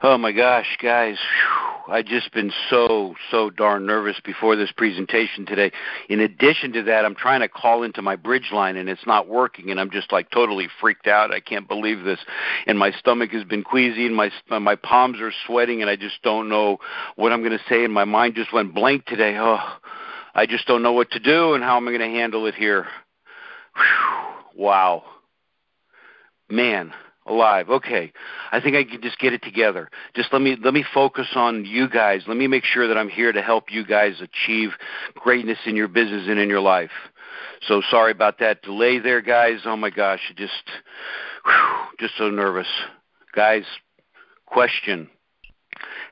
Oh my gosh, guys. I just been so so darn nervous before this presentation today. In addition to that, I'm trying to call into my bridge line and it's not working and I'm just like totally freaked out. I can't believe this. And my stomach has been queasy and my uh, my palms are sweating and I just don't know what I'm going to say and my mind just went blank today. Oh, I just don't know what to do and how am I going to handle it here. Whew, wow. Man, alive. Okay, I think I can just get it together. Just let me let me focus on you guys. Let me make sure that I'm here to help you guys achieve greatness in your business and in your life. So sorry about that delay there, guys. Oh my gosh, just whew, just so nervous, guys. Question: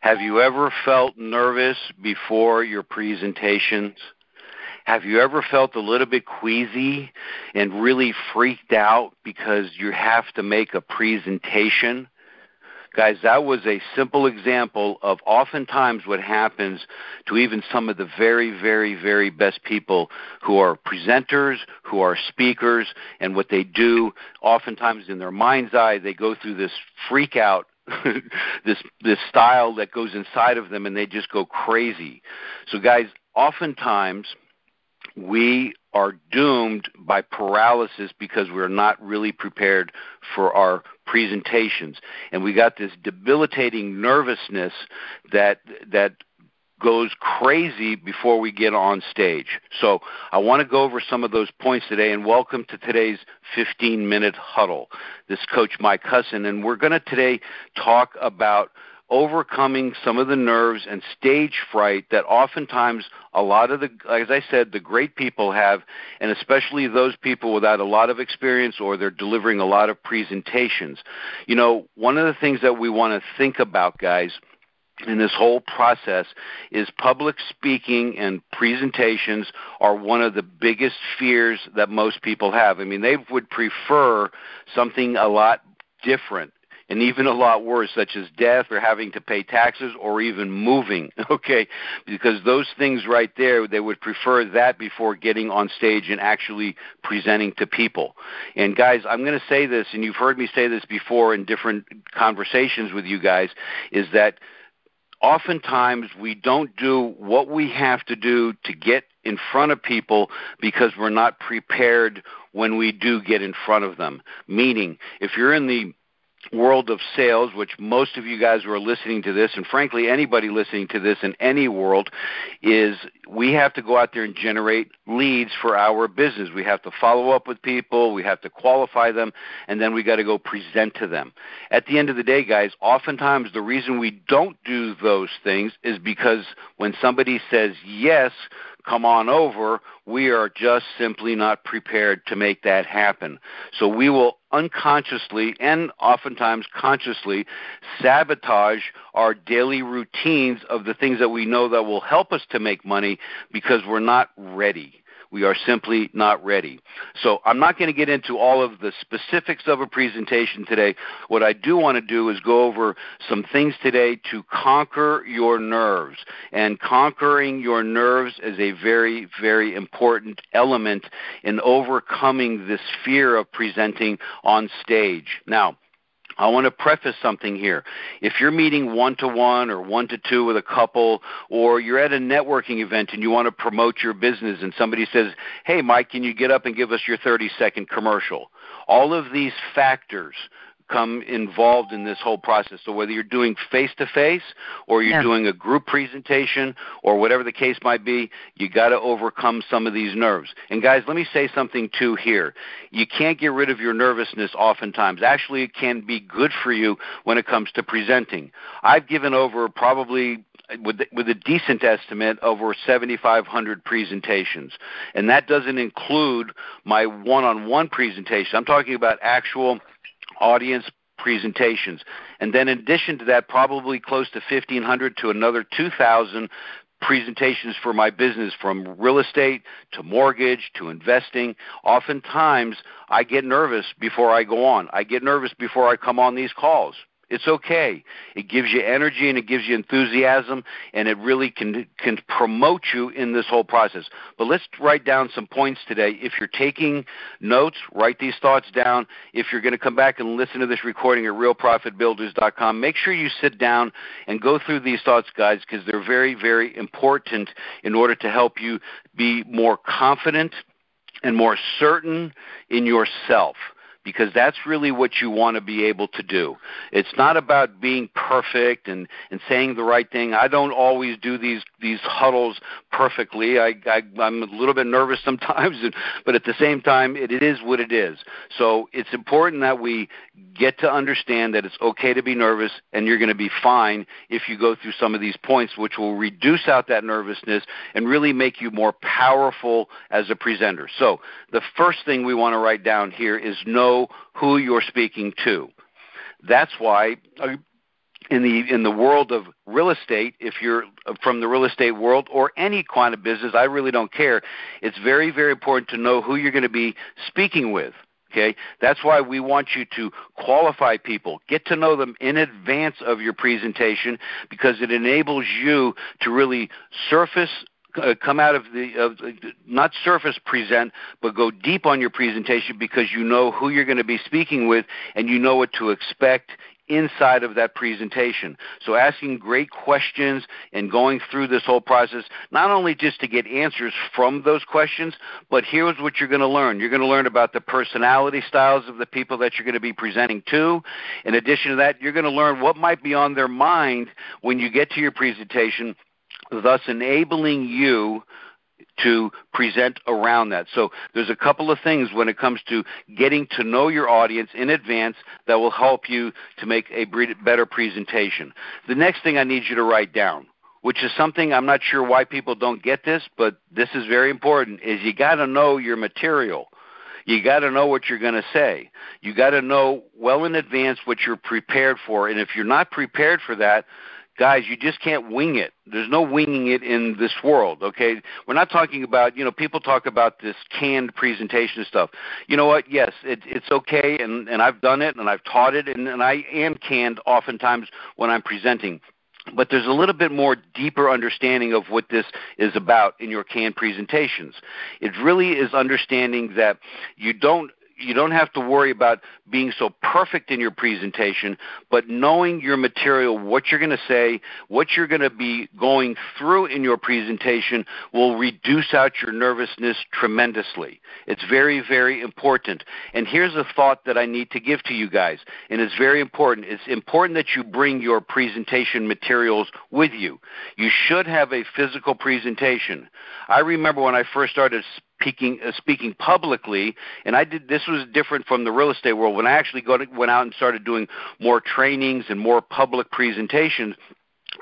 Have you ever felt nervous before your presentations? Have you ever felt a little bit queasy and really freaked out because you have to make a presentation? Guys, that was a simple example of oftentimes what happens to even some of the very, very, very best people who are presenters, who are speakers, and what they do, oftentimes in their mind's eye, they go through this freak out this this style that goes inside of them and they just go crazy. So guys, oftentimes we are doomed by paralysis because we're not really prepared for our presentations and we got this debilitating nervousness that that goes crazy before we get on stage. So I want to go over some of those points today and welcome to today's 15 minute huddle. This coach Mike Husson and we're going to today talk about overcoming some of the nerves and stage fright that oftentimes a lot of the as I said the great people have and especially those people without a lot of experience or they're delivering a lot of presentations. You know, one of the things that we want to think about guys in this whole process is public speaking and presentations are one of the biggest fears that most people have. I mean, they would prefer something a lot different and even a lot worse, such as death or having to pay taxes or even moving, okay? Because those things right there, they would prefer that before getting on stage and actually presenting to people. And guys, I'm going to say this, and you've heard me say this before in different conversations with you guys, is that oftentimes we don't do what we have to do to get in front of people because we're not prepared when we do get in front of them. Meaning, if you're in the world of sales, which most of you guys who are listening to this, and frankly, anybody listening to this in any world, is we have to go out there and generate leads for our business. We have to follow up with people, we have to qualify them, and then we got to go present to them. At the end of the day, guys, oftentimes the reason we don't do those things is because when somebody says yes, come on over, we are just simply not prepared to make that happen. So we will unconsciously and oftentimes consciously sabotage our daily routines of the things that we know that will help us to make money because we're not ready. We are simply not ready. So I'm not going to get into all of the specifics of a presentation today. What I do want to do is go over some things today to conquer your nerves. And conquering your nerves is a very, very important element in overcoming this fear of presenting on stage. Now, I want to preface something here. If you're meeting one to one or one to two with a couple, or you're at a networking event and you want to promote your business, and somebody says, Hey, Mike, can you get up and give us your 30 second commercial? All of these factors come involved in this whole process. So whether you're doing face to face or you're yeah. doing a group presentation or whatever the case might be, you got to overcome some of these nerves. And guys, let me say something too here. You can't get rid of your nervousness oftentimes. Actually, it can be good for you when it comes to presenting. I've given over probably with with a decent estimate over 7500 presentations and that doesn't include my one-on-one presentation i'm talking about actual audience presentations. And then in addition to that, probably close to 1,500 to another 2,000 presentations for my business from real estate to mortgage to investing. Oftentimes, I get nervous before I go on. I get nervous before I come on these calls. It's okay. It gives you energy and it gives you enthusiasm and it really can can promote you in this whole process. But let's write down some points today. If you're taking notes, write these thoughts down. If you're going to come back and listen to this recording at realprofitbuilders.com, make sure you sit down and go through these thoughts, guys, because they're very very important in order to help you be more confident and more certain in yourself because that's really what you want to be able to do. It's not about being perfect and, and saying the right thing. I don't always do these these huddles perfectly. I, I I'm a little bit nervous sometimes, but at the same time, it, it is what it is. So it's important that we get to understand that it's okay to be nervous, and you're going to be fine if you go through some of these points, which will reduce out that nervousness and really make you more powerful as a presenter. So the first thing we want to write down here is know who you're speaking to. That's why uh, in the in the world of real estate, if you're from the real estate world or any kind of business, I really don't care. It's very very important to know who you're going to be speaking with. Okay, that's why we want you to qualify people, get to know them in advance of your presentation, because it enables you to really surface uh, Uh, come out of the of not surface present, but go deep on your presentation because you know who you're going to be speaking with and you know what to expect inside of that presentation. So asking great questions and going through this whole process, not only just to get answers from those questions, but here's what you're going to learn. You're going to learn about the personality styles of the people that you're going to be presenting to. In addition to that, you're going to learn what might be on their mind when you get to your presentation thus enabling you to present around that. So there's a couple of things when it comes to getting to know your audience in advance that will help you to make a better presentation. The next thing I need you to write down, which is something I'm not sure why people don't get this, but this is very important, is you got to know your material. You got to know what you're going to say. You got to know well in advance what you're prepared for. And if you're not prepared for that, guys, you just can't wing it. There's no winging it in this world, okay? We're not talking about, you know, people talk about this canned presentation stuff. You know what? Yes, it, it's okay, and, and I've done it, and I've taught it, and, and I am canned oftentimes when I'm presenting but there's a little bit more deeper understanding of what this is about in your canned presentations. It really is understanding that you don't you don't have to worry about being so perfect in your presentation, but knowing your material, what you're going to say, what you're going to be going through in your presentation will reduce out your nervousness tremendously. It's very, very important. And here's a thought that I need to give to you guys, and it's very important. It's important that you bring your presentation materials with you. You should have a physical presentation. I remember when I first started speaking uh, speaking publicly and I did this was different from the real estate world. When I actually got, went out and started doing more trainings and more public presentations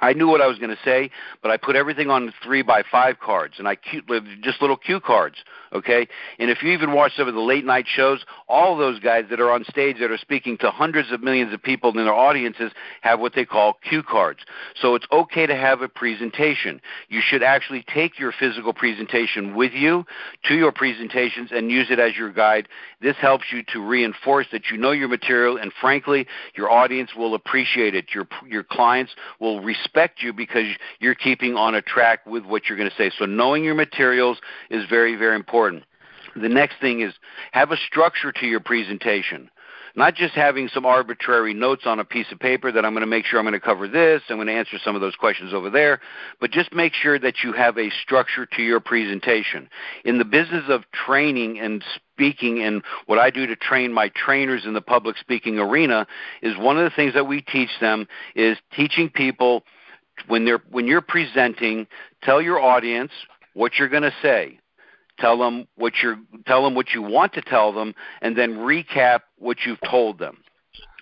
I knew what I was going to say, but I put everything on three by five cards, and I cue, just little cue cards. Okay, and if you even watch some of the late night shows, all those guys that are on stage that are speaking to hundreds of millions of people in their audiences have what they call cue cards. So it's okay to have a presentation. You should actually take your physical presentation with you to your presentations and use it as your guide. This helps you to reinforce that you know your material, and frankly, your audience will appreciate it. Your your clients will respect you because you're keeping on a track with what you're going to say. So knowing your materials is very, very important. The next thing is have a structure to your presentation. Not just having some arbitrary notes on a piece of paper that I'm going to make sure I'm going to cover this, I'm going to answer some of those questions over there, but just make sure that you have a structure to your presentation. In the business of training and speaking and what I do to train my trainers in the public speaking arena is one of the things that we teach them is teaching people when they're when you're presenting, tell your audience what you're going to say. Tell them what you're tell them what you want to tell them and then recap what you've told them.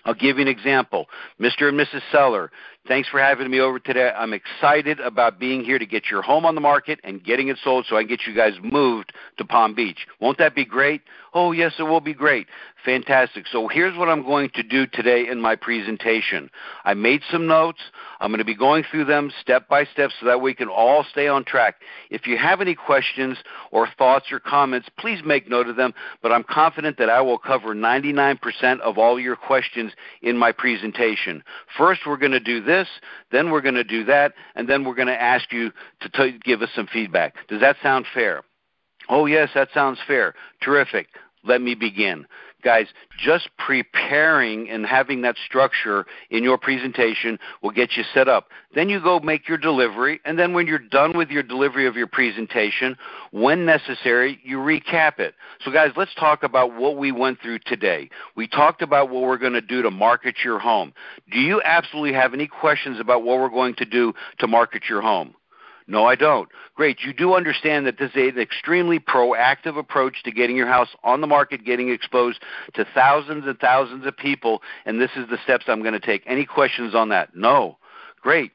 I'll give you an example. Mr. and Mrs. Seller, Thanks for having me over today. I'm excited about being here to get your home on the market and getting it sold so I can get you guys moved to Palm Beach. Won't that be great? Oh, yes, it will be great. Fantastic. So here's what I'm going to do today in my presentation. I made some notes. I'm going to be going through them step by step so that we can all stay on track. If you have any questions or thoughts or comments, please make note of them, but I'm confident that I will cover 99% of all your questions in my presentation. First, we're going to do this, then we're going to do that, and then we're going to ask you to t- give us some feedback. Does that sound fair? Oh, yes, that sounds fair. Terrific. Let me begin. Guys, just preparing and having that structure in your presentation will get you set up. Then you go make your delivery, and then when you're done with your delivery of your presentation, when necessary, you recap it. So, guys, let's talk about what we went through today. We talked about what we're going to do to market your home. Do you absolutely have any questions about what we're going to do to market your home? No, I don't. Great. You do understand that this is an extremely proactive approach to getting your house on the market, getting exposed to thousands and thousands of people, and this is the steps I'm going to take. Any questions on that? No. Great.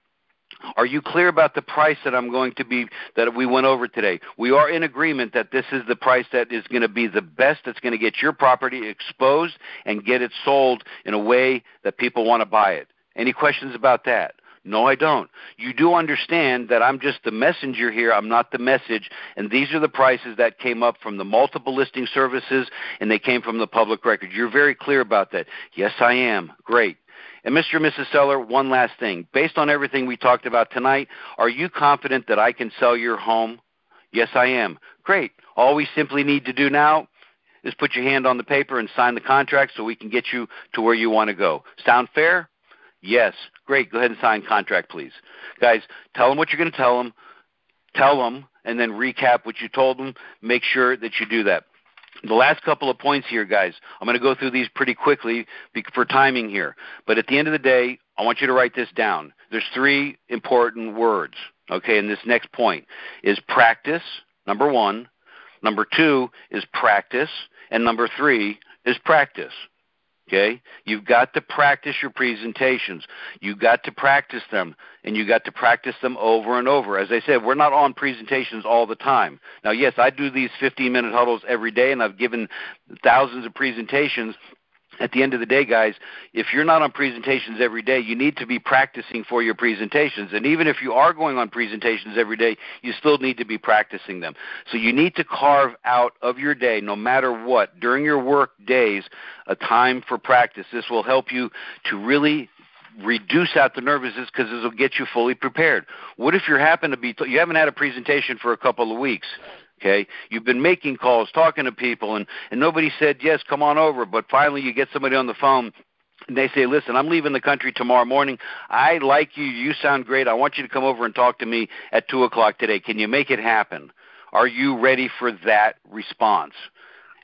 Are you clear about the price that I'm going to be that we went over today? We are in agreement that this is the price that is going to be the best that's going to get your property exposed and get it sold in a way that people want to buy it. Any questions about that? No, I don't. You do understand that I'm just the messenger here. I'm not the message. And these are the prices that came up from the multiple listing services and they came from the public record. You're very clear about that. Yes, I am. Great. And Mr. and Mrs. Seller, one last thing. Based on everything we talked about tonight, are you confident that I can sell your home? Yes, I am. Great. All we simply need to do now is put your hand on the paper and sign the contract so we can get you to where you want to go. Sound fair? Yes. Great. Go ahead and sign contract, please. Guys, tell them what you're going to tell them. Tell them, and then recap what you told them. Make sure that you do that. The last couple of points here, guys, I'm going to go through these pretty quickly for timing here. But at the end of the day, I want you to write this down. There's three important words, okay, and this next point is practice, number one. Number two is practice. And number three is practice. Okay? You've got to practice your presentations. You've got to practice them, and you've got to practice them over and over. As I said, we're not on presentations all the time. Now, yes, I do these 15 minute huddles every day, and I've given thousands of presentations, at the end of the day, guys, if you're not on presentations every day, you need to be practicing for your presentations. And even if you are going on presentations every day, you still need to be practicing them. So you need to carve out of your day, no matter what, during your work days, a time for practice. This will help you to really reduce out the nervousness because this will get you fully prepared. What if you happen to be you haven't had a presentation for a couple of weeks? Okay? You've been making calls talking to people and and nobody said yes come on over. But finally you get somebody on the phone and they say listen i'm leaving the country tomorrow morning. I like you. You sound great. I want you to come over and talk to me at two o'clock today. Can you make it happen? Are you ready for that response?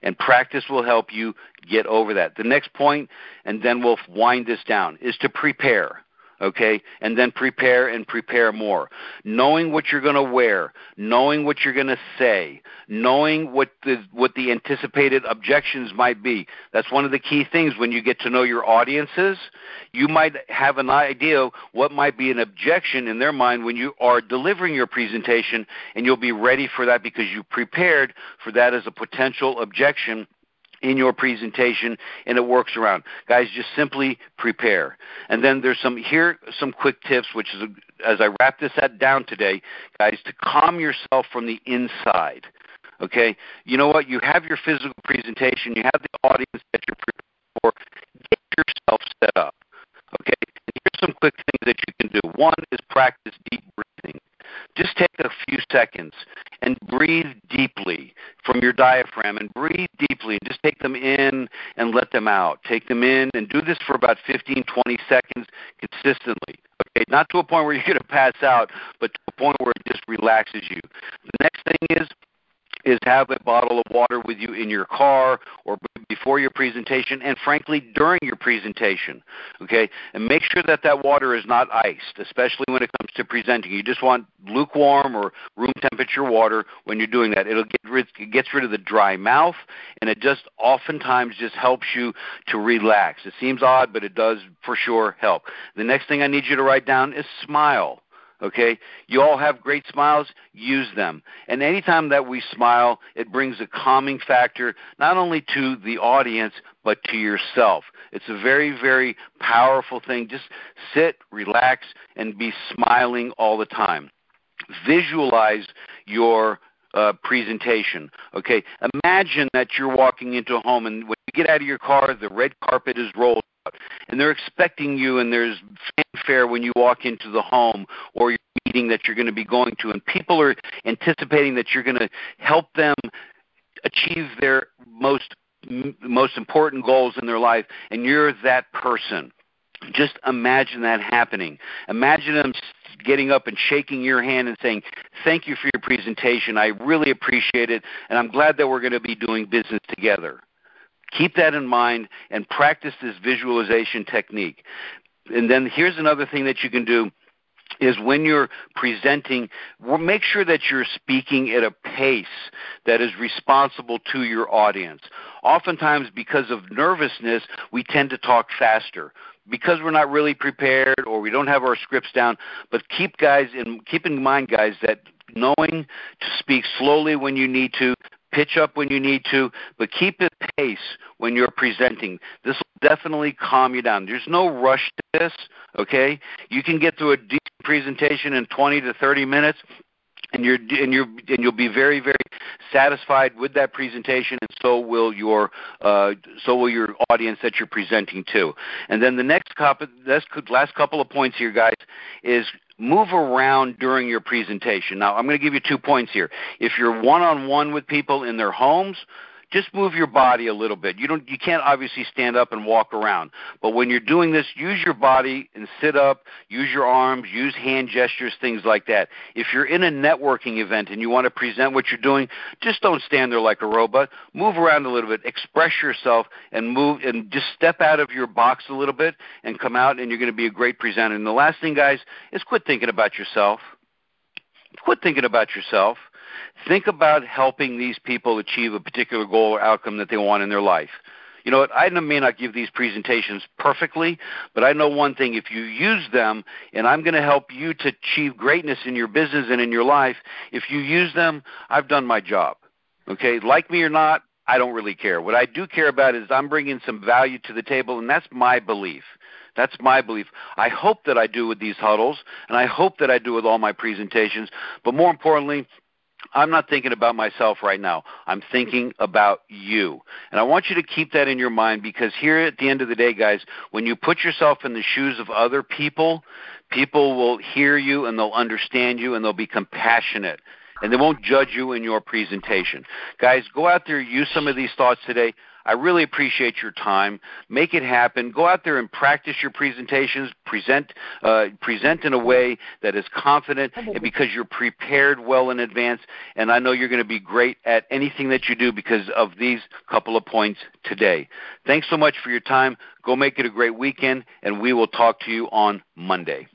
And practice will help you get over that. The next point and then we'll wind this down is to prepare okay? And then prepare and prepare more. Knowing what you're going to wear, knowing what you're going to say, knowing what the what the anticipated objections might be. That's one of the key things when you get to know your audiences. You might have an idea what might be an objection in their mind when you are delivering your presentation and you'll be ready for that because you prepared for that as a potential objection in your presentation and it works around. Guys, just simply prepare. And then there's some here some quick tips which is as I wrap this down today, guys, to calm yourself from the inside. Okay? You know what? You have your physical presentation, you have the audience that you're prepared for. Get yourself set up. Okay? And here's some quick things that you can do. One is practice deep breathing. Just take a few seconds and breathe deeply from your diaphragm and breathe deeply and just take them in and let them out. Take them in and do this for about 15, 20 seconds consistently. Okay, not to a point where you're going to pass out, but to a point where it just relaxes you. The next thing is is have a bottle of water with you in your car or before your presentation and frankly during your presentation. Okay? And make sure that that water is not iced, especially when it comes to presenting. You just want lukewarm or room temperature water when you're doing that. It'll get rid it gets rid of the dry mouth and it just oftentimes just helps you to relax. It seems odd, but it does for sure help. The next thing I need you to write down is smile. Okay? You all have great smiles, use them. And anytime that we smile, it brings a calming factor not only to the audience, but to yourself. It's a very, very powerful thing. Just sit, relax, and be smiling all the time. Visualize your uh, presentation. Okay, imagine that you're walking into a home, and when you get out of your car, the red carpet is rolled and they're expecting you, and there's fanfare when you walk into the home or your meeting that you're going to be going to, and people are anticipating that you're going to help them achieve their most most important goals in their life, and you're that person. Just imagine that happening. Imagine them getting up and shaking your hand and saying, Thank you for your presentation. I really appreciate it, and I'm glad that we're going to be doing business together. Keep that in mind and practice this visualization technique. And then here's another thing that you can do is when you're presenting, make sure that you're speaking at a pace that is responsible to your audience. Oftentimes, because of nervousness, we tend to talk faster because we're not really prepared or we don't have our scripts down. But keep guys in keep in mind, guys, that knowing to speak slowly when you need to, pitch up when you need to, but keep it pace when you're presenting. This will definitely calm you down. There's no rush to this, okay? You can get through a presentation in 20 to 30 minutes and you're and you're and you'll be very very satisfied with that presentation and so will your uh, so will your audience that you're presenting to and then the next couple last couple of points here guys is move around during your presentation. Now i'm going to give you two points here. If you're one on one with people in their homes just move your body a little bit. You don't you can't obviously stand up and walk around. But when you're doing this, use your body and sit up, use your arms, use hand gestures, things like that. If you're in a networking event and you want to present what you're doing, just don't stand there like a robot. Move around a little bit, express yourself and move and just step out of your box a little bit and come out and you're going to be a great presenter. And the last thing guys is quit thinking about yourself. Quit thinking about yourself. Think about helping these people achieve a particular goal or outcome that they want in their life. You know what? I may not give these presentations perfectly, but I know one thing. If you use them, and I'm going to help you to achieve greatness in your business and in your life, if you use them, I've done my job. Okay? Like me or not, I don't really care. What I do care about is I'm bringing some value to the table, and that's my belief. That's my belief. I hope that I do with these huddles, and I hope that I do with all my presentations. But more importantly, I'm not thinking about myself right now. I'm thinking about you. And I want you to keep that in your mind because here at the end of the day, guys, when you put yourself in the shoes of other people, people will hear you and they'll understand you and they'll be compassionate and they won't judge you in your presentation. Guys, go out there, use some of these thoughts today. I really appreciate your time. Make it happen. Go out there and practice your presentations. Present uh, present in a way that is confident, and because you're prepared well in advance. And I know you're going to be great at anything that you do because of these couple of points today. Thanks so much for your time. Go make it a great weekend, and we will talk to you on Monday.